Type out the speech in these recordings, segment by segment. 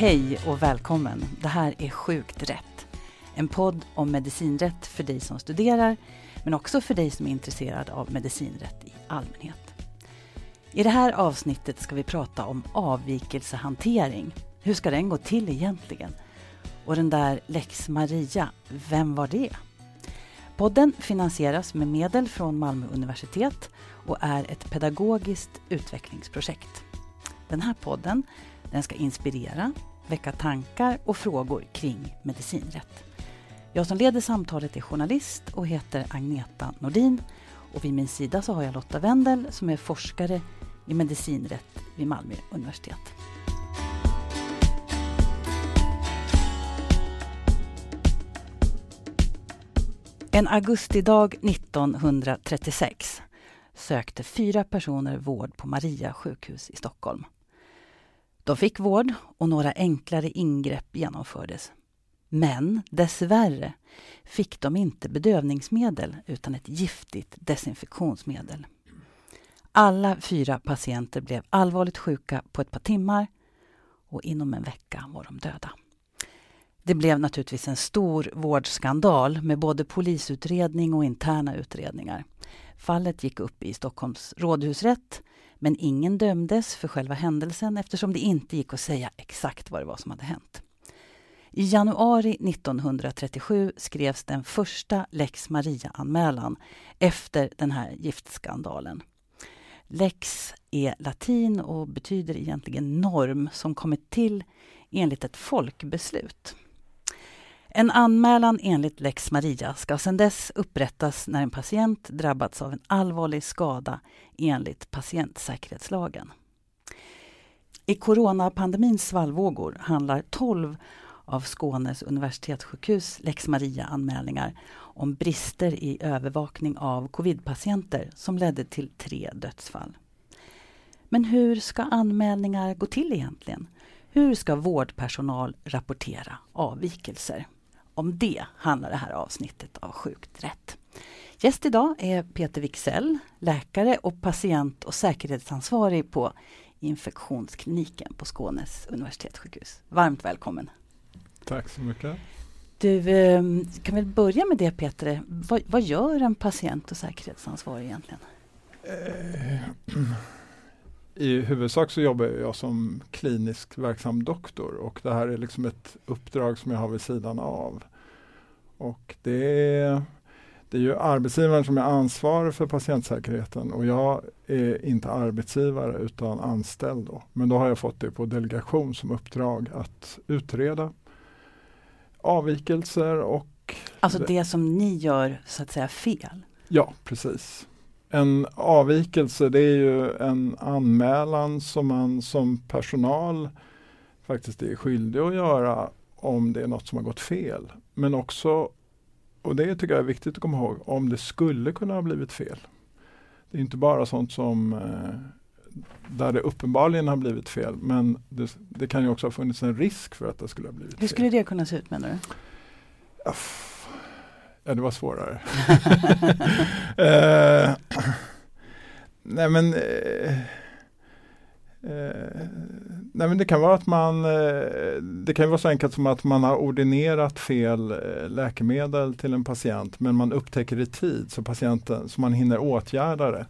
Hej och välkommen. Det här är Sjukt rätt. En podd om medicinrätt för dig som studerar, men också för dig som är intresserad av medicinrätt i allmänhet. I det här avsnittet ska vi prata om avvikelsehantering. Hur ska den gå till egentligen? Och den där lex Maria, vem var det? Podden finansieras med medel från Malmö universitet och är ett pedagogiskt utvecklingsprojekt. Den här podden den ska inspirera, väcka tankar och frågor kring medicinrätt. Jag som leder samtalet är journalist och heter Agneta Nordin. Och vid min sida så har jag Lotta Wendel som är forskare i medicinrätt vid Malmö universitet. En augustidag 1936 sökte fyra personer vård på Maria sjukhus i Stockholm. De fick vård och några enklare ingrepp genomfördes. Men dessvärre fick de inte bedövningsmedel utan ett giftigt desinfektionsmedel. Alla fyra patienter blev allvarligt sjuka på ett par timmar och inom en vecka var de döda. Det blev naturligtvis en stor vårdskandal med både polisutredning och interna utredningar. Fallet gick upp i Stockholms rådhusrätt men ingen dömdes för själva händelsen eftersom det inte gick att säga exakt vad det var som hade hänt. I januari 1937 skrevs den första lex Maria-anmälan efter den här giftskandalen. Lex är latin och betyder egentligen norm som kommit till enligt ett folkbeslut. En anmälan enligt lex Maria ska sedan dess upprättas när en patient drabbats av en allvarlig skada enligt patientsäkerhetslagen. I coronapandemins svallvågor handlar 12 av Skånes universitetssjukhus lex Maria-anmälningar om brister i övervakning av covidpatienter som ledde till tre dödsfall. Men hur ska anmälningar gå till egentligen? Hur ska vårdpersonal rapportera avvikelser? Om det handlar det här avsnittet av Sjukt rätt. Gäst idag är Peter Wixell, läkare och patient och säkerhetsansvarig på infektionskliniken på Skånes universitetssjukhus. Varmt välkommen! Tack så mycket! Du, eh, kan väl börja med det Peter. Vad, vad gör en patient och säkerhetsansvarig egentligen? I huvudsak så jobbar jag som klinisk verksam doktor och det här är liksom ett uppdrag som jag har vid sidan av. Och det är, det är ju arbetsgivaren som är ansvarig för patientsäkerheten och jag är inte arbetsgivare utan anställd. Då. Men då har jag fått det på delegation som uppdrag att utreda avvikelser och... Alltså det som ni gör så att säga fel? Ja, precis. En avvikelse det är ju en anmälan som man som personal faktiskt är skyldig att göra om det är något som har gått fel. Men också, och det tycker jag är viktigt att komma ihåg, om det skulle kunna ha blivit fel. Det är inte bara sånt som eh, där det uppenbarligen har blivit fel men det, det, kan ju också ha funnits en risk för att det skulle ha blivit fel. Hur skulle det kunna se ut menar du? Ja, det var svårare. eh, nej men eh, eh, nej men det kan vara att man eh, Det kan vara så enkelt som att man har ordinerat fel eh, läkemedel till en patient men man upptäcker i tid så patienten så man hinner åtgärda det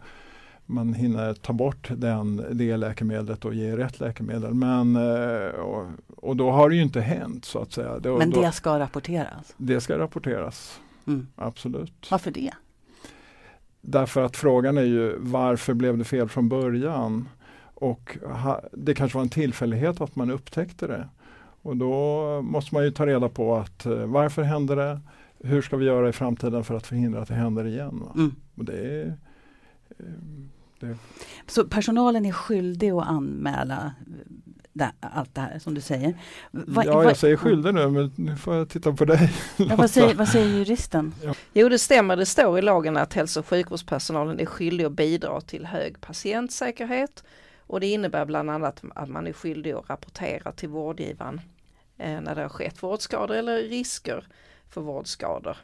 man hinner ta bort den, det läkemedlet och ge rätt läkemedel. Men, eh, och, och då har det ju inte hänt så att säga. Då, Men det då, ska rapporteras? Det ska rapporteras. Mm. Absolut. Varför det? Därför att frågan är ju varför blev det fel från början? Och ha, det kanske var en tillfällighet att man upptäckte det. Och då måste man ju ta reda på att eh, varför hände det? Hur ska vi göra i framtiden för att förhindra att det händer igen? Mm. Och det är, eh, det. Så personalen är skyldig att anmäla det, allt det här som du säger? Va, ja, jag säger skyldig nu men nu får jag titta på dig. Ja, vad, säger, vad säger juristen? Ja. Jo det stämmer, det står i lagen att hälso och sjukvårdspersonalen är skyldig att bidra till hög patientsäkerhet och det innebär bland annat att man är skyldig att rapportera till vårdgivaren eh, när det har skett vårdskador eller risker för vårdskador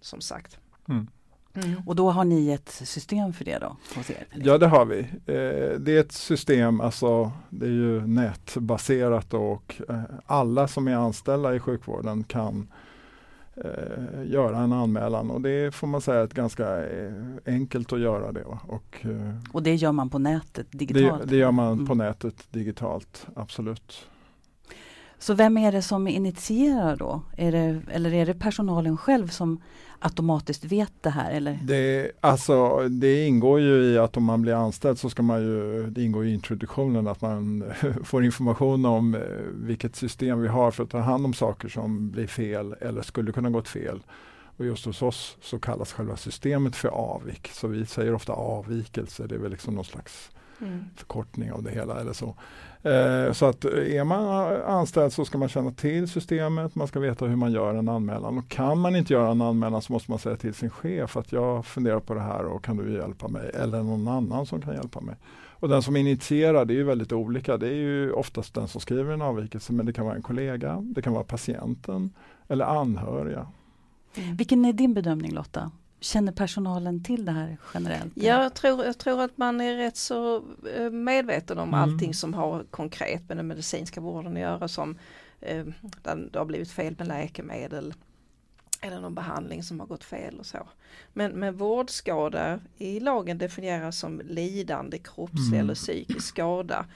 som sagt. Mm. Mm. Och då har ni ett system för det då? Ja det har vi. Eh, det är ett system, alltså det är ju nätbaserat och eh, alla som är anställda i sjukvården kan eh, göra en anmälan och det får man säga är ganska eh, enkelt att göra det. Och, eh, och det gör man på nätet digitalt? Det, det gör man mm. på nätet digitalt, absolut. Så vem är det som initierar då? Är det, eller är det personalen själv som automatiskt vet det här? Eller? Det, alltså, det ingår ju i att om man blir anställd så ska man ju, det ingår i introduktionen att man får information om eh, vilket system vi har för att ta hand om saker som blir fel eller skulle kunna gått fel. Och just hos oss så kallas själva systemet för avvik. Så vi säger ofta avvikelse, det är väl liksom någon slags mm. förkortning av det hela eller så. Eh, så att är man anställd så ska man känna till systemet, man ska veta hur man gör en anmälan. Och kan man inte göra en anmälan så måste man säga till sin chef att jag funderar på det här och kan du hjälpa mig? Eller någon annan som kan hjälpa mig. Och den som initierar det är ju väldigt olika. Det är ju oftast den som skriver en avvikelse men det kan vara en kollega, det kan vara patienten eller anhöriga. Mm. Vilken är din bedömning Lotta? Känner personalen till det här generellt? Ja, jag tror, jag tror att man är rätt så eh, medveten om mm. allting som har konkret med den medicinska vården att göra som eh, det har blivit fel med läkemedel eller någon behandling som har gått fel och så. Men, men vårdskada i lagen definieras som lidande kroppslig mm. eller psykisk skada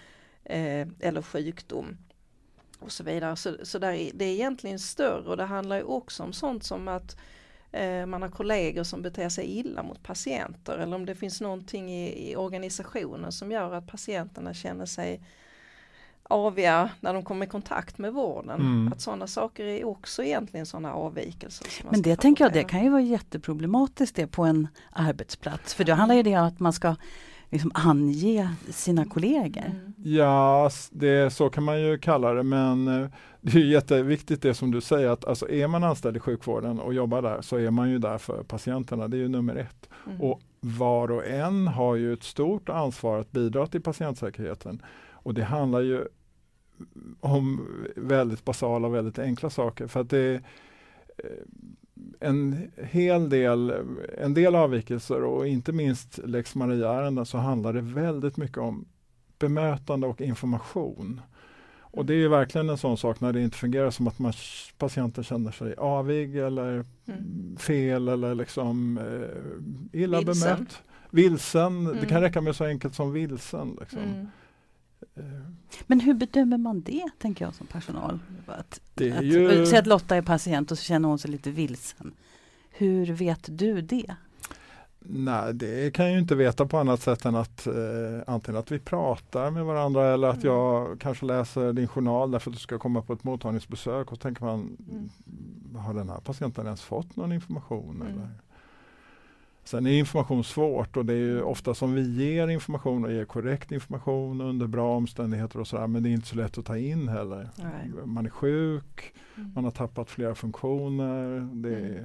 eh, eller sjukdom och så vidare. Så, så där, det är egentligen större och det handlar ju också om sånt som att Eh, man har kollegor som beter sig illa mot patienter eller om det finns någonting i, i organisationen som gör att patienterna känner sig aviga när de kommer i kontakt med vården. Mm. Att sådana saker är också egentligen sådana avvikelser. Men det tänker jag, det kan ju vara jätteproblematiskt det på en arbetsplats. För då handlar det om att man ska liksom ange sina kollegor. Mm. Ja, det, så kan man ju kalla det men eh, det är jätteviktigt det som du säger att alltså är man anställd i sjukvården och jobbar där så är man ju där för patienterna, det är ju nummer ett. Mm. Och var och en har ju ett stort ansvar att bidra till patientsäkerheten. Och det handlar ju om väldigt basala och väldigt enkla saker. För att det eh, en hel del, en del avvikelser och inte minst lex Maria-ärenden så handlar det väldigt mycket om bemötande och information. Och det är verkligen en sån sak när det inte fungerar som att man, patienten känner sig avig eller mm. fel eller liksom eh, illa vilsen. bemött. Vilsen. Mm. Det kan räcka med så enkelt som vilsen. Liksom. Mm. Men hur bedömer man det, tänker jag som personal? Att, det är att, ju... Säg att Lotta är patient och så känner hon sig lite vilsen. Hur vet du det? Nej, det kan jag ju inte veta på annat sätt än att eh, antingen att vi pratar med varandra eller att mm. jag kanske läser din journal därför att du ska komma på ett mottagningsbesök och tänker man, mm. har den här patienten ens fått någon information? Mm. Eller? Sen är information svårt och det är ofta som vi ger information och ger korrekt information under bra omständigheter och sådär men det är inte så lätt att ta in heller. Nej. Man är sjuk, mm. man har tappat flera funktioner. Det är, mm.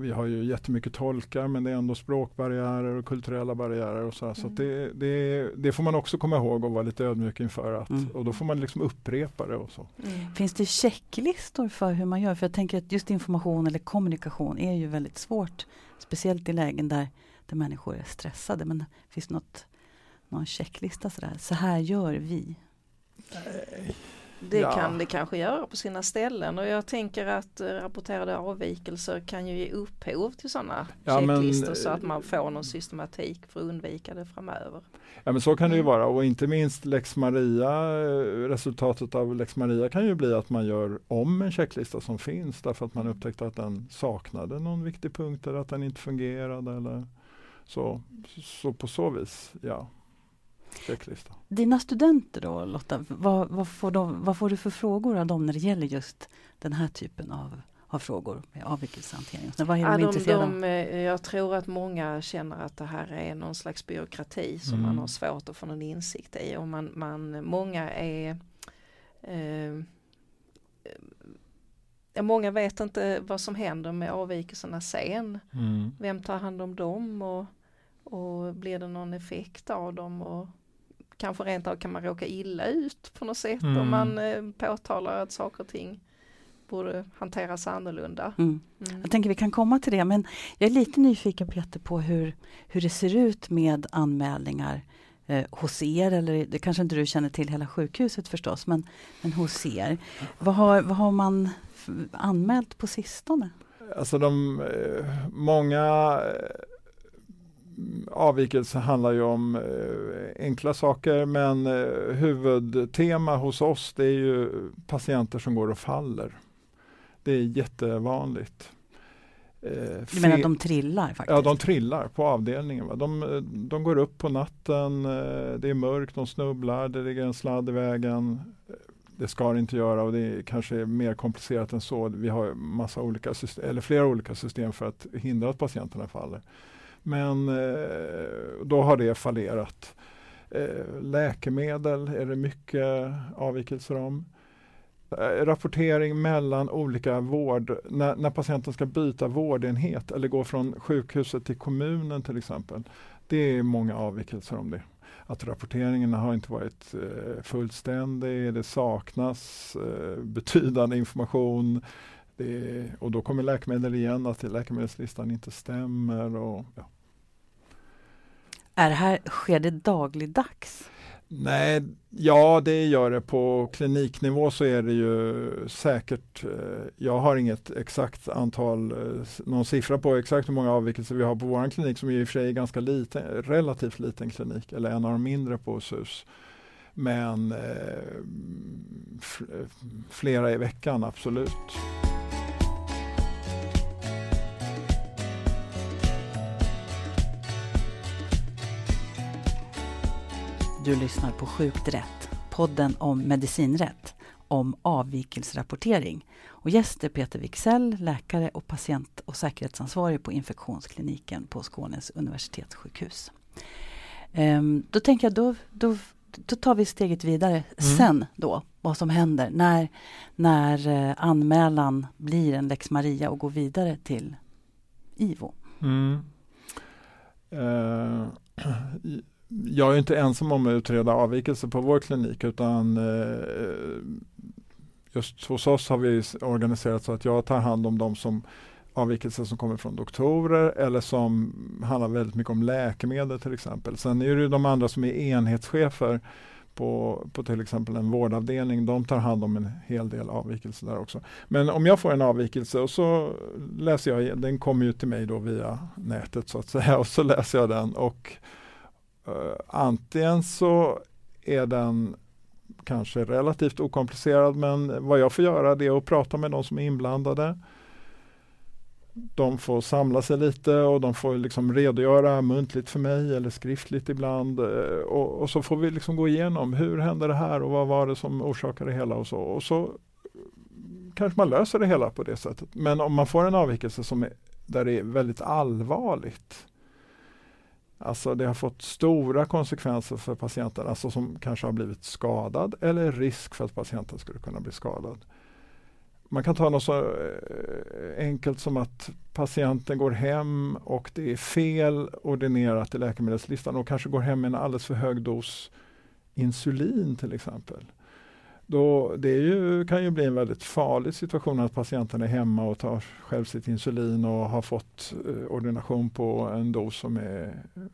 Vi har ju jättemycket tolkar men det är ändå språkbarriärer och kulturella barriärer och så. Mm. Så det, det, det, får man också komma ihåg och vara lite ödmjuk inför. Att, mm. Och då får man liksom upprepa det. Och så. Mm. Finns det checklistor för hur man gör? För jag tänker att just information eller kommunikation är ju väldigt svårt. Speciellt i lägen där, där människor är stressade. Men finns det något, någon checklista sådär? Så här gör vi. Nej. Det ja. kan det kanske göra på sina ställen och jag tänker att eh, rapporterade avvikelser kan ju ge upphov till sådana ja, checklistor men, så att man får någon systematik för att undvika det framöver. Ja men så kan det ju mm. vara och inte minst lex Maria, eh, resultatet av lex Maria kan ju bli att man gör om en checklista som finns därför att man upptäckte att den saknade någon viktig punkt eller att den inte fungerade eller så. Så på så vis, ja. Checklista. Dina studenter då Lotta, vad, vad, får de, vad får du för frågor av dem när det gäller just den här typen av, av frågor med avvikelsehantering? Vad är de, ja, de intresserade av? Eh, jag tror att många känner att det här är någon slags byråkrati som mm. man har svårt att få någon insikt i och man, man många är eh, Många vet inte vad som händer med avvikelserna sen. Mm. Vem tar hand om dem och, och blir det någon effekt av dem och kanske rent av kan man råka illa ut på något sätt mm. om man eh, påtalar att saker och ting borde hanteras annorlunda. Mm. Mm. Jag tänker vi kan komma till det men jag är lite nyfiken Peter på hur, hur det ser ut med anmälningar eh, hos er, eller det kanske inte du känner till hela sjukhuset förstås, men, men hos er. Vad har, vad har man anmält på sistone? Alltså de, eh, många avvikelser handlar ju om eh, enkla saker men eh, huvudtema hos oss det är ju patienter som går och faller. Det är jättevanligt. Eh, du menar att de trillar? Faktiskt? Ja, de trillar på avdelningen. Va? De, de går upp på natten, det är mörkt, de snubblar, det ligger en sladd i vägen. Det ska det inte göra och det är kanske är mer komplicerat än så. Vi har massa olika system, eller flera olika system för att hindra att patienterna faller. Men eh, då har det fallerat. Eh, läkemedel är det mycket avvikelser om. Eh, rapportering mellan olika vård, när, när, patienten ska byta vårdenhet eller gå från sjukhuset till kommunen till exempel. Det är många avvikelser om det. Att rapporteringen har inte varit eh, fullständig, det saknas eh, betydande information. Det, och då kommer läkemedel igen, att läkemedelslistan inte stämmer. Och, ja. Är det här, sker det dagligdags? Nej, ja det gör det. På kliniknivå så är det ju säkert, eh, jag har inget exakt antal, eh, någon siffra på exakt hur många avvikelser vi har på vår klinik som i och för sig är ganska liten, relativt liten klinik eller en av de mindre på SUS. Men eh, flera i veckan, absolut. Du lyssnar på Sjukt rätt, podden om medicinrätt, om avvikelserapportering. Och gäst är Peter Wixell, läkare och patient och säkerhetsansvarig på infektionskliniken på Skånes universitetssjukhus. Um, då tänker jag, då, då, då tar vi steget vidare mm. sen då, vad som händer när, när uh, anmälan blir en lex Maria och går vidare till IVO. Mm. Uh, jag är inte ensam om att utreda avvikelser på vår klinik utan eh, just hos oss har vi organiserat så att jag tar hand om de som avvikelser som kommer från doktorer eller som handlar väldigt mycket om läkemedel till exempel. Sen är det de andra som är enhetschefer på, på till exempel en vårdavdelning. De tar hand om en hel del avvikelser där också. Men om jag får en avvikelse och så läser jag, den kommer ju till mig då via nätet så att säga och så läser jag den och Eh, antingen så är den kanske relativt okomplicerad men vad jag får göra det är att prata med de som är inblandade. De får samla sig lite och de får liksom redogöra muntligt för mig eller skriftligt ibland. Eh, och, och, så får vi liksom gå igenom hur hände det här och vad var det som orsakade det hela och så. Och så kanske man löser det hela på det sättet. Men om man får en avvikelse som är, där det är väldigt allvarligt Alltså det har fått stora konsekvenser för patienten, alltså som kanske har blivit skadad eller risk för att patienten skulle kunna bli skadad. Man kan ta något så eh, enkelt som att patienten går hem och det är fel ordinerat i läkemedelslistan och kanske går hem med en alldeles för hög dos insulin till exempel. Då, det ju, kan ju bli en väldigt farlig situation att patienten är hemma och tar själv sitt insulin och har fått eh, ordination på en dos som är mm,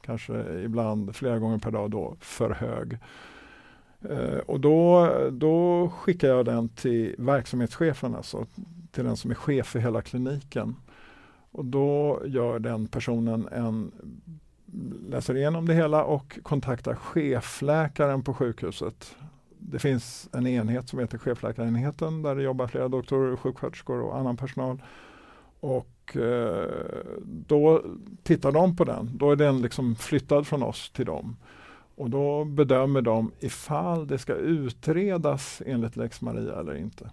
kanske ibland flera gånger per dag då för hög. Eh, och då, då skickar jag den till verksamhetschefen, alltså till den som är chef för hela kliniken. Och då gör den personen en läser igenom det hela och kontaktar chefläkaren på sjukhuset det finns en enhet som heter chefläkarenheten där det jobbar flera doktorer, sjuksköterskor och annan personal. Och eh, då tittar de på den. Då är den liksom flyttad från oss till dem. Och då bedömer de ifall det ska utredas enligt lex Maria eller inte.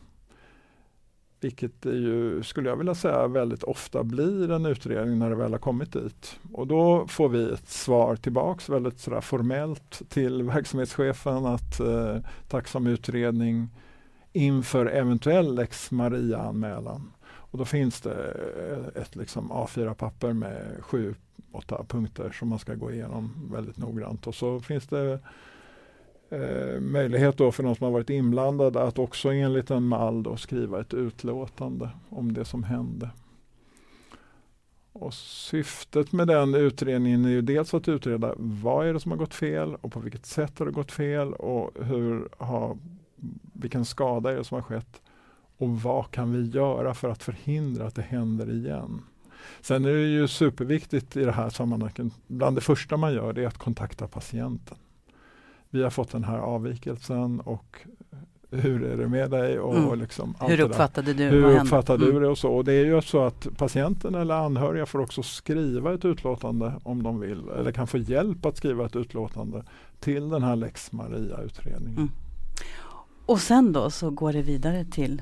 Vilket ju, skulle jag vilja säga, väldigt ofta blir en utredning när det väl har kommit dit. Och då får vi ett svar tillbaks väldigt sådär formellt till verksamhetschefen att eh, tacksam utredning inför eventuell lex Maria-anmälan. Och då finns det eh, ett liksom A4-papper med sju, åtta punkter som man ska gå igenom väldigt noggrant. Och så finns det eh, möjlighet då för de som har varit inblandade att också enligt en mall då skriva ett utlåtande om det som hände. Och syftet med den utredningen är ju dels att utreda vad är det som har gått fel och på vilket sätt har det gått fel och hur har, vilken skada är det som har skett och vad kan vi göra för att förhindra att det händer igen. Sen är det ju superviktigt i det här sammanhanget, bland det första man gör det är att kontakta patienten. Vi har fått den här avvikelsen och hur är det med dig? Och, Mm. liksom allt Hur det där. uppfattade du? Hur uppfattade Mm. du det och så? Och det är ju så att patienten eller anhöriga får också skriva ett utlåtande om de vill eller kan få hjälp att skriva ett utlåtande till den här lex Maria-utredningen. Mm. Och sen då så går det vidare till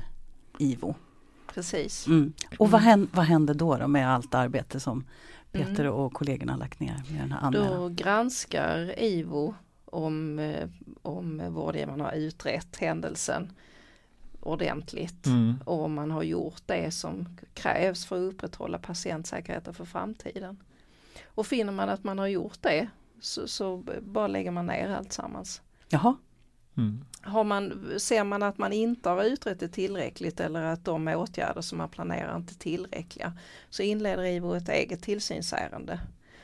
IVO. Precis. Mm. Och vad händer, vad händer då, då med allt arbete som Peter Mm. och kollegorna har lagt ner med den här anmälan? Då granskar IVO om, eh, om vårdgivaren har utrett händelsen ordentligt Mm. och om man har gjort det som krävs för att upprätthålla patientsäkerheten för framtiden. Och finner man att man har gjort det så, så bara lägger man ner allt sammans. Jaha, Mm. Har man, ser man att man inte har utrett det tillräckligt eller att de åtgärder som man planerar inte är tillräckliga så inleder IVO ett eget tillsynsärende.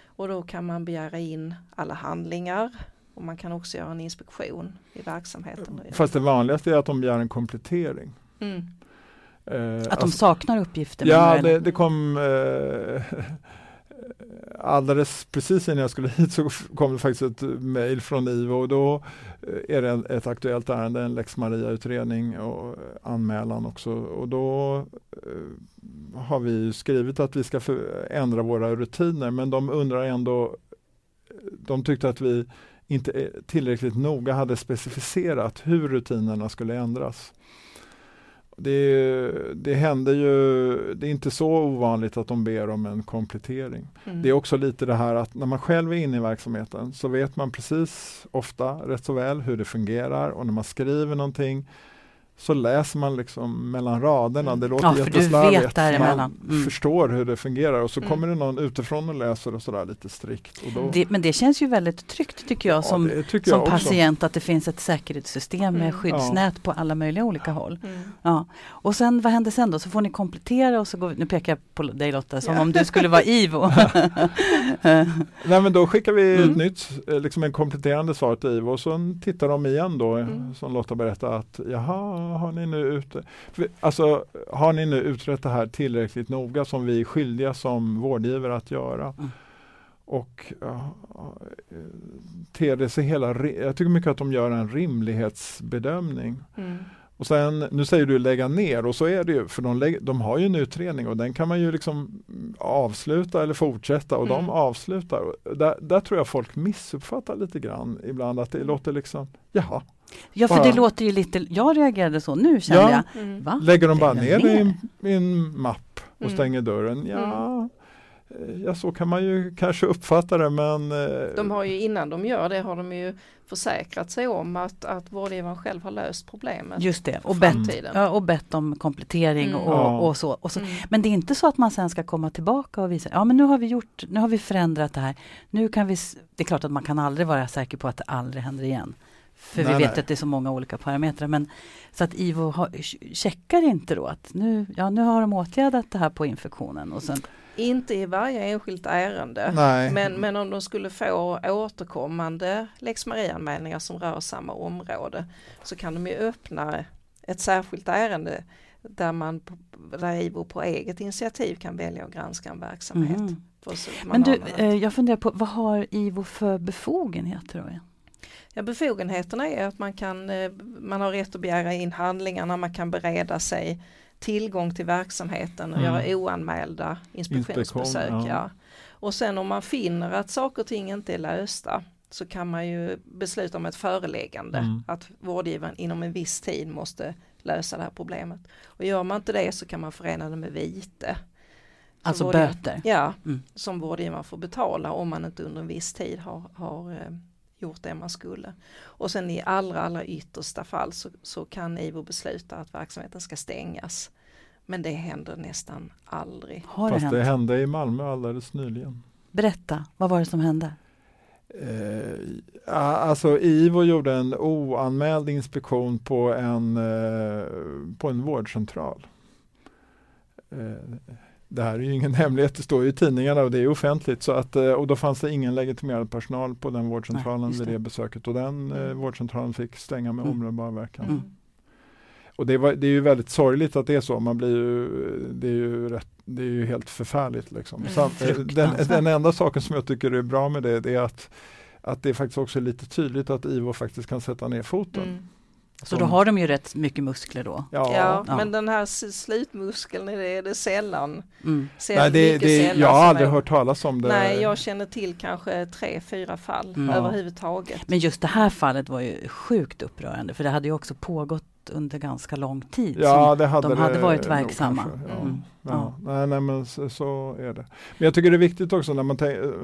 Och då kan man begära in alla handlingar och man kan också göra en inspektion i verksamheten. Fast det vanligaste är att de begär en komplettering. Mm. Eh, att de alltså- saknar uppgifter? Ja, det, det kom eh, alldeles precis innan jag skulle hit så kom det faktiskt ett mejl från IVO och då eh, är det ett aktuellt ärende, en lex Maria-utredning och anmälan också. Och då eh, har vi skrivit att vi ska ändra våra rutiner men de undrar ändå, de tyckte att vi inte eh, tillräckligt noga hade specificerat hur rutinerna skulle ändras. Det, det händer ju, det är inte så ovanligt att de ber om en komplettering. Mm. Det är också lite det här att när man själv är inne i verksamheten så vet man precis ofta rätt så väl hur det fungerar och när man skriver någonting så läser man liksom mellan raderna. Mm. Det låter Ja, du jätteslarvigt. Man Mm. förstår hur det fungerar och så Mm. kommer det någon utifrån och läser och sådär lite strikt. Och då, Det, men det känns ju väldigt tryggt tycker jag ja, som, tycker som jag också. patient att det finns ett säkerhetssystem med Mm. skyddsnät på alla möjliga olika håll. Mm. Ja. Och sen vad händer sen då? Så får ni komplettera och så går vi, nu pekar jag på dig Lotta som Ja. om du skulle vara IVO. Nej men då skickar vi Mm. ett nytt, eh, liksom en kompletterande svar till IVO och så tittar de igen då, som Lotta berättade att jaha, har ni nu för, alltså har ni nu utrett det här tillräckligt noga som vi är skyldiga som vårdgivare att göra? Mm. Och ja, eh, ter det sig hela, jag tycker mycket att de gör en rimlighetsbedömning. Mm. Och sen, nu säger du lägga ner och så är det ju för de, de har ju en utredning och den kan man ju liksom mm, avsluta eller fortsätta och de Mm. avslutar. Och Där, där tror jag folk missuppfattar lite grann ibland att det låter liksom, jaha, Ja för Bara- det låter ju lite, jag reagerade så nu kände Ja. jag. Mm. Va? lägger de bara Lägga ner det i ner? en, i en mapp och Mm. stänger dörren? Ja, eh, ja, så kan man ju kanske uppfatta det men eh, De har ju innan de gör det har de ju försäkrat sig om att, att vårdgivaren själv har löst problemet. Just det, och bett, ja, och bett om komplettering Mm. och, Ja. och så. Och så. Mm. Men det är inte så att man sen ska komma tillbaka och visa, ja men nu har vi gjort, nu har vi förändrat det här. Nu kan vi, det är klart att man kan aldrig vara säker på att det aldrig händer igen. För Nej, vi vet nej. att det är så många olika parametrar. Men så att IVO har, checkar inte då att nu, ja, nu har de åtgärdat det här på infektionen. Och sen, Inte i varje enskilt ärende. nej. Men, men om de skulle få återkommande lex Maria-anmälningar som rör samma område så kan de ju öppna ett särskilt ärende där man där IVO på eget initiativ kan välja att granska en verksamhet. För så man Men du, eh, jag funderar på, vad har IVO för befogenheter då? Ja, befogenheterna är att man kan eh, man har rätt att begära in handlingarna, man kan bereda sig tillgång till verksamheten och Mm. göra oanmälda inspektionsbesök. Inspektion, ja. ja. Och sen om man finner att saker och ting inte är lösta så kan man ju besluta om ett föreläggande Mm. att vårdgivaren inom en viss tid måste lösa det här problemet. Och gör man inte det så kan man förena det med vite. Så Alltså böter? Ja, Mm. som vårdgivaren får betala om man inte under en viss tid har, har eh, gjort det man skulle. Och sen i allra, allra yttersta fall så, så kan IVO besluta att verksamheten ska stängas. Men det händer nästan aldrig. Har det Fast hänt? det hände i Malmö alldeles nyligen. Berätta, vad var det som hände? Eh, alltså IVO gjorde en oanmäld inspektion på en, eh, på en vårdcentral. Eh, det här är ju ingen hemlighet, det står ju i tidningarna och det är offentligt. Så att, eh, och då fanns det ingen legitimerad personal på den vårdcentralen Nej, vid det besöket och den eh, mm. vårdcentralen fick stänga med mm. omedelbar verkan. Mm. Och det, var, det, är ju väldigt sorgligt att det är så. Man blir ju, det, är ju rätt, det är ju helt förfärligt. Liksom. Mm. Samt, eh, den, den, enda saken som jag tycker är bra med det, det är att, att det är faktiskt också lite tydligt att IVO faktiskt kan sätta ner foten. Mm. Så då har de ju rätt mycket muskler då? Ja, ja, ja. men den här slutmuskeln är det, är det sällan. Mm. Nej, det, det, sällan jag har aldrig är, hört talas om det. Nej, jag känner till kanske tre, fyra fall mm. överhuvudtaget. Men just det här fallet var ju sjukt upprörande för det hade ju också pågått under ganska lång tid. Ja, det hade de hade varit verksamma. Kanske, ja. Mm. Ja. Nej, nej, men så, så, är det. Men jag tycker det är viktigt också när man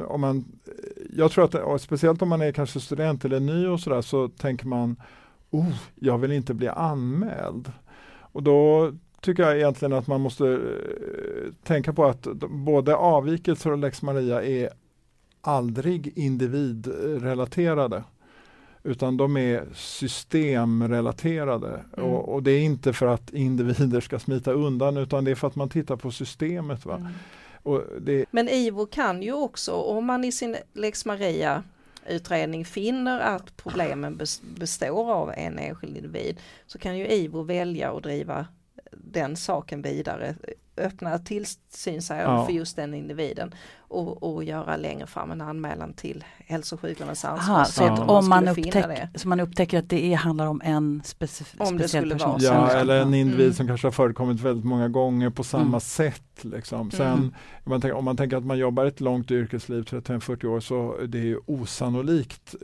om man Jag tror att speciellt om man är kanske student eller ny och sådär så tänker man oh, jag vill inte bli anmäld. Och då tycker jag egentligen att man måste uh, tänka på att både avvikelser och lex Maria är aldrig individrelaterade. Utan de är systemrelaterade. Mm. Och, och, det är inte för att individer ska smita undan utan det är för att man tittar på systemet. Va? Mm. Det... Men IVO kan ju också, om man i sin lex Maria utredning finner att problemen består av en enskild individ så kan ju IVO välja att driva den saken vidare, öppna tillsynsärende ja. för just den individen och, och göra längre fram en anmälan till hälso och sjukvårdens ansvar. så ja. om man, upptäck, så man upptäcker att det är, handlar om en specif om speciell person? Ja, eller en individ mm. som kanske har förekommit väldigt många gånger på samma mm. sätt. Liksom. Sen, mm. man tänker, om man tänker att man jobbar ett långt yrkesliv, 35-40 år, så det är osannolikt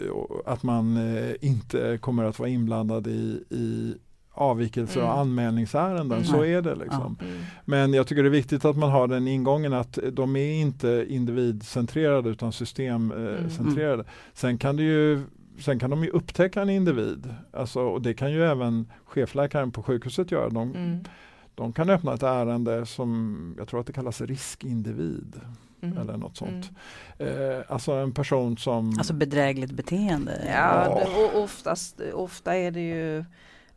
att man eh, inte kommer att vara inblandad i, i avvikelser mm. och anmälningsärenden. Mm. Så är det. Liksom. Mm. Men jag tycker det är viktigt att man har den ingången att de är inte individcentrerade utan systemcentrerade. Mm. Sen kan det ju Sen kan de ju upptäcka en individ. Alltså, och det kan ju även chefläkaren på sjukhuset göra. De, mm. de kan öppna ett ärende som jag tror att det kallas riskindivid. Mm. Eller något sånt. Mm. Eh, alltså en person som... Alltså bedrägligt beteende? Ja, ja. Det, oftast, ofta är det ju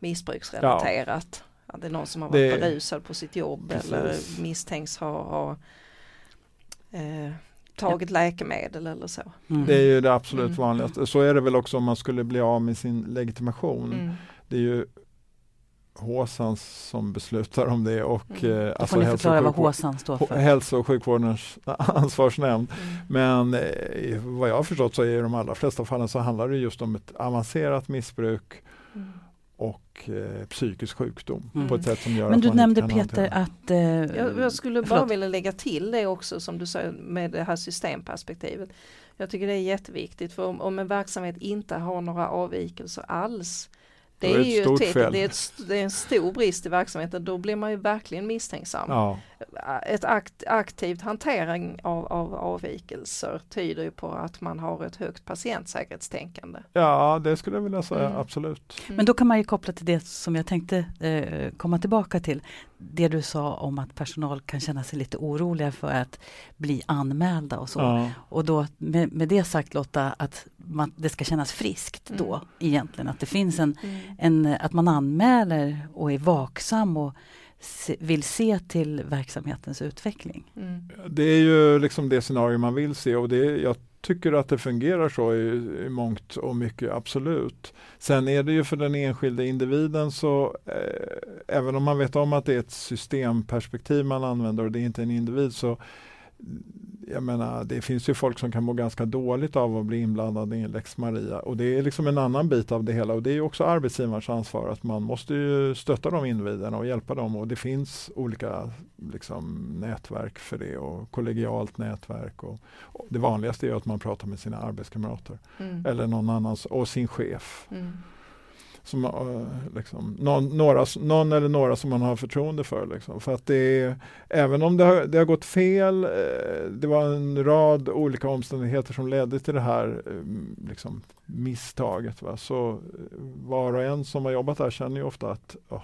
missbruksrelaterat. Ja. Att det är någon som har varit det, berusad på sitt jobb precis. eller misstänks ha, ha eh, tagit ja. läkemedel eller så. Mm. Det är ju det absolut mm. vanligaste. Så är det väl också om man skulle bli av med sin legitimation. Mm. Det är ju HSAN som beslutar om det och mm. eh, alltså hälso, och vad HSAN står för. hälso och sjukvårdens ansvarsnämnd. Mm. Men eh, vad jag har förstått så är i de allra flesta fallen så handlar det just om ett avancerat missbruk mm och eh, psykisk sjukdom mm. på ett sätt som gör Men du nämnde Peter att... Eh, jag, jag, skulle bara förlåt. vilja lägga till det också som du säger med det här systemperspektivet. Jag tycker det är jätteviktigt för om, om en verksamhet inte har några avvikelser alls det är, är ju tecken, det är, ett, det är, en stor brist i verksamheten, då blir man ju verkligen misstänksam. Ja. Ett akt, aktivt hantering av, av avvikelser tyder ju på att man har ett högt patientsäkerhetstänkande. Ja, det skulle jag vilja säga, mm. absolut. Mm. Men då kan man ju koppla till det som jag tänkte eh, komma tillbaka till. Det du sa om att personal kan känna sig lite oroliga för att bli anmälda och så. Ja. Och då med, med det sagt Lotta, att man, det ska kännas friskt då mm. egentligen. Att det finns en, mm. en, att man anmäler och är vaksam och se, vill se till verksamhetens utveckling. Mm. Det är ju liksom det scenario man vill se och det, jag tycker att det fungerar så i, i mångt och mycket, absolut. Sen är det ju för den enskilde individen så eh, även om man vet om att det är ett systemperspektiv man använder och det är inte en individ så jag menar, det finns ju folk som kan må ganska dåligt av att bli inblandade i lex Maria. Och det är liksom en annan bit av det hela. Och det är också arbetsgivarens ansvar att man måste ju stötta de individerna och hjälpa dem. Och det finns olika liksom, nätverk för det och kollegialt nätverk. Och, och det vanligaste är att man pratar med sina arbetskamrater. Mm. eller någon annan och sin chef. Mm som, eh, liksom, någon, några, någon eller några som man har förtroende för. Liksom. För att det är, även om det har, det har gått fel, eh, det var en rad olika omständigheter som ledde till det här eh, liksom, misstaget. Va? Så var och en som har jobbat där känner ju ofta att oh,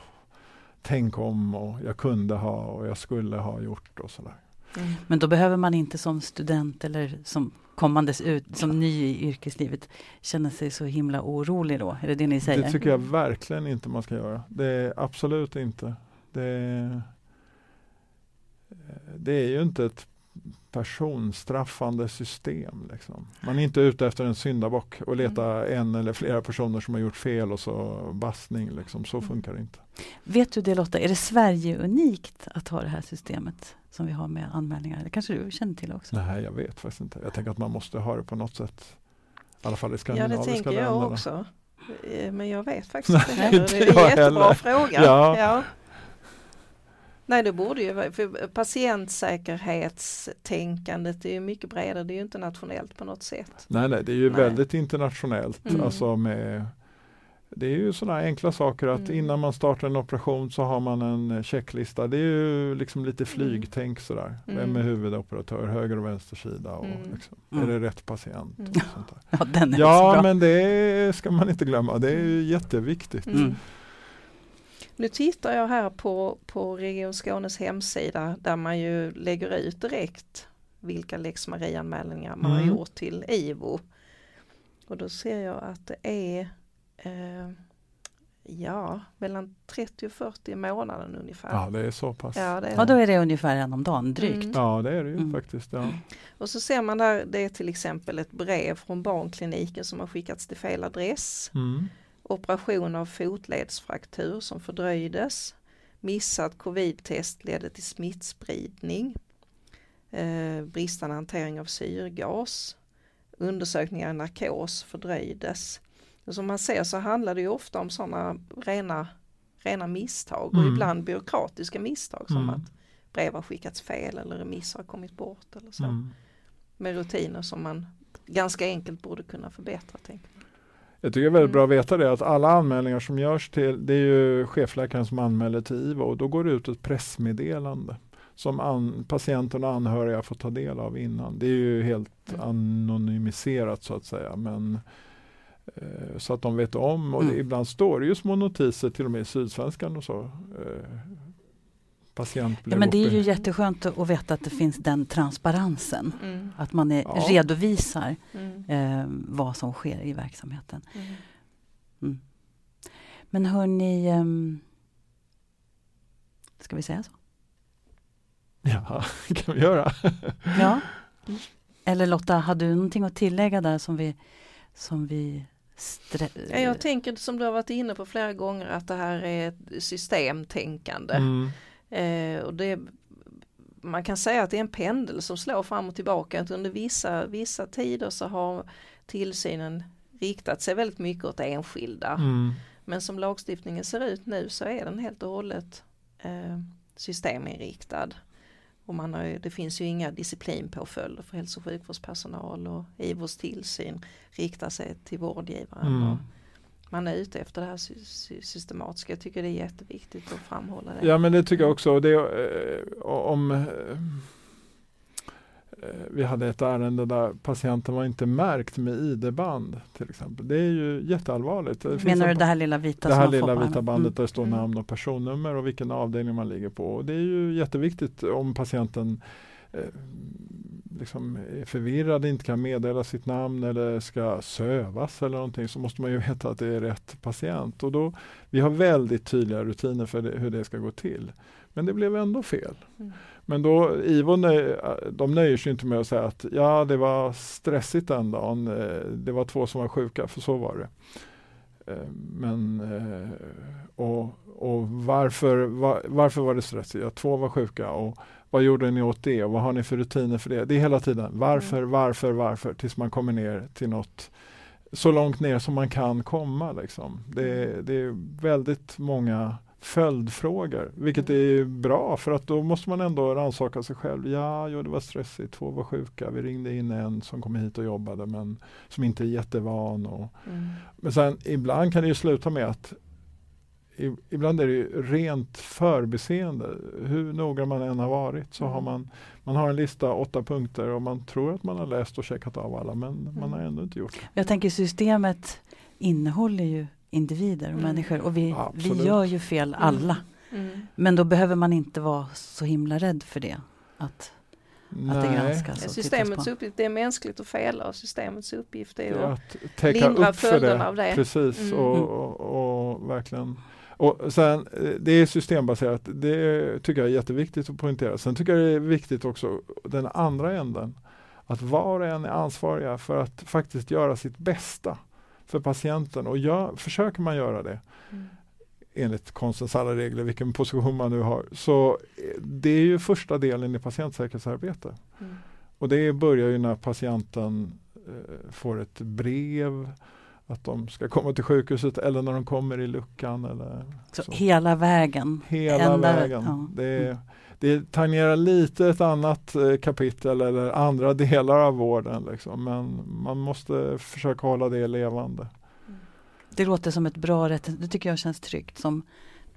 tänk om och jag kunde ha och jag skulle ha gjort och sådär. Mm. Men då behöver man inte som student eller som kommandes ut som ny i yrkeslivet känner sig så himla orolig då? Är det det ni säger? Det tycker jag verkligen inte man ska göra. Det är absolut inte. Det, det är ju inte ett personstraffande system. Liksom. Man är inte ute efter en syndabock och leta mm. en eller flera personer som har gjort fel och så bastning. Liksom. Så mm. funkar det inte. Vet du det Lotta, är det Sverige unikt att ha det här systemet som vi har med anmälningar? Det kanske du känner till också? Nej, jag vet faktiskt inte. Jag tänker att man måste ha det på något sätt. I alla fall i skandinaviska länderna. Ja, det tänker jag länderna. också. Eh, men jag vet faktiskt inte heller. Det är en jättebra heller. fråga. Ja. ja. Nej det borde ju för patientsäkerhetstänkandet är ju mycket bredare, det är ju inte nationellt på något sätt. Nej, nej det är ju nej. väldigt internationellt. Mm. Alltså med, det är ju sådana enkla saker att mm. innan man startar en operation så har man en checklista. Det är ju liksom lite mm. flygtänk sådär. Mm. Vem är huvudoperatör, höger och vänster sida och mm. liksom, är det rätt patient? Mm. Och sånt där. Ja, den är ja men det ska man inte glömma, det är ju jätteviktigt. Nu tittar jag här på, på Region Skånes hemsida där man ju lägger ut direkt vilka lex Maria-anmälningar man mm. har gjort till IVO. Och då ser jag att det är eh, ja, mellan 30 och 40 i månaden ungefär. Ja, det är så pass. Ja, det är ja då är det ungefär en om dagen, drygt. Mm. Ja, det är det ju mm. faktiskt. Ja. Och så ser man där, det är till exempel ett brev från barnkliniken som har skickats till fel adress. Mm operation av fotledsfraktur som fördröjdes, missat covid-test ledde till smittspridning, eh, bristande hantering av syrgas, undersökningar i narkos fördröjdes. Och som man ser så handlar det ofta om sådana rena, rena misstag och mm. ibland byråkratiska misstag som mm. att brev har skickats fel eller remisser har kommit bort eller så. Mm. Med rutiner som man ganska enkelt borde kunna förbättra. Tänker man. Jag tycker det är väldigt bra att veta det att alla anmälningar som görs till, det är ju chefläkaren som anmäler till IVO och då går det ut ett pressmeddelande som an, patienten och anhöriga får ta del av innan. Det är ju helt mm. anonymiserat så att säga men eh, så att de vet om och det, mm. ibland står det ju små notiser till och med i Sydsvenskan och så. Eh, patient ja, men Det är ju jätteskönt att veta att det finns den transparensen. Mm. Att man är, ja. redovisar mm. eh, vad som sker i verksamheten. Mm. mm. Men hörni, eh, ska vi säga så? Ja, kan vi göra. ja. Eller Lotta, hade du någonting att tillägga där som vi, som vi jag tänker som du har varit inne på flera gånger att det här är ett systemtänkande. Mm. Eh, och det, man kan säga att det är en pendel som slår fram och tillbaka. Att under vissa, vissa tider så har tillsynen riktat sig väldigt mycket åt enskilda. Mm. Men som lagstiftningen ser ut nu så är den helt och hållet eh, systeminriktad. Och man har det finns ju inga disciplinpåföljder för hälso och sjukvårdspersonal och IVOs tillsyn riktar sig till vårdgivaren. Mm man är ute efter det här systematiska. Jag tycker det är jätteviktigt att framhålla det. Ja men det tycker jag också. Det, eh, om eh, eh, vi hade ett ärende där patienten var inte märkt med ID-band till exempel. Det är ju jätteallvarligt. Det Menar du det här lilla vita Det här lilla vita bandet mm. där det står mm. namn och personnummer och vilken avdelning man ligger på. Och det är ju jätteviktigt om patienten eh, liksom är förvirrad, inte kan meddela sitt namn eller ska sövas eller någonting så måste man ju veta att det är rätt patient. Och då, vi har väldigt tydliga rutiner för det, hur det ska gå till. Men det blev ändå fel. Mm. Men då, IVO nöj, de nöjer sig inte med att säga att ja, det var stressigt den dagen. Eh, det var två som var sjuka, för så var det. Eh, men, eh, och, och varför, var, varför var det stressigt? Ja, två var sjuka och vad gjorde ni åt det och vad har ni för rutiner för det? Det är hela tiden varför, mm. varför, varför tills man kommer ner till något så långt ner som man kan komma. Liksom. Det, mm. det är väldigt många följdfrågor, vilket mm. är bra för att då måste man ändå rannsaka sig själv. Ja, jo, det var stressigt, två var sjuka, vi ringde in en som kom hit och jobbade men som inte är jättevan. Och, mm. Men sen ibland kan det ju sluta med att ibland är det rent förbiseende. Hur noga man än har varit så mm. har man, man har en lista, åtta punkter och man tror att man har läst och checkat av alla men mm. man har ändå inte gjort det. Jag tänker systemet innehåller ju individer och mm. människor och vi, vi gör ju fel mm. alla. Mm. Men då behöver man inte vara så himla rädd för det. Att att det Nej. granskas och Systemets på? uppgift, det är mänskligt att fela och systemets uppgift är Det ju är att att lindra följderna det. av det. Precis, Mm. och, och, och verkligen och sen, eh, det är systembaserat, det tycker jag är jätteviktigt att poängtera. Sen tycker jag det är viktigt också den andra änden. Att var och en är ansvariga för att faktiskt göra sitt bästa för patienten och gör, försöker man göra det Mm. enligt konstens alla regler, vilken position man nu har, så eh, det är ju första delen i patientsäkerhetsarbete. Mm. Och det börjar ju när patienten eh, får ett brev att de ska komma till sjukhuset eller när de kommer i luckan. Eller Så så. hela vägen? Hela ända- vägen. ja. Det, Mm. det tangerar lite ett annat eh, kapitel eller andra delar av vården. Liksom. Men man måste försöka hålla det levande. Det låter som ett bra rätt. Det tycker jag känns tryggt som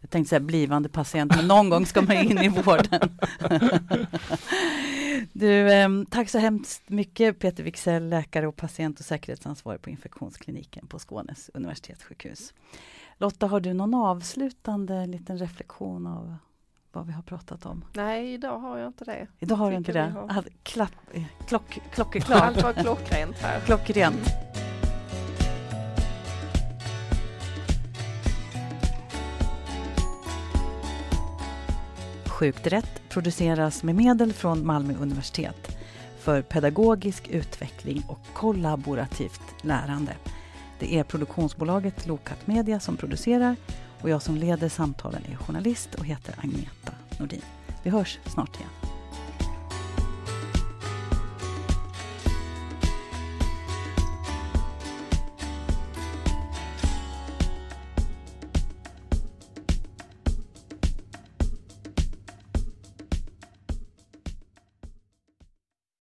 jag tänkte säga blivande patient, men någon gång ska man in i vården. du, ehm, tack så hemskt mycket Peter Wixell, läkare och patient och säkerhetsansvarig på infektionskliniken på Skånes universitetssjukhus. Lotta, har du någon avslutande liten reflektion av vad vi har pratat om? Nej, idag har jag inte det. Idag har du inte det? har. Ah, Klapp, eh, klock, klockerklart, Allt var klockrent här. klockrent. Sjukt rätt produceras med medel från Malmö universitet för pedagogisk utveckling och kollaborativt lärande. Det är produktionsbolaget Lokat Media som producerar och jag som leder samtalen är journalist och heter Agneta Nordin. Vi hörs snart igen.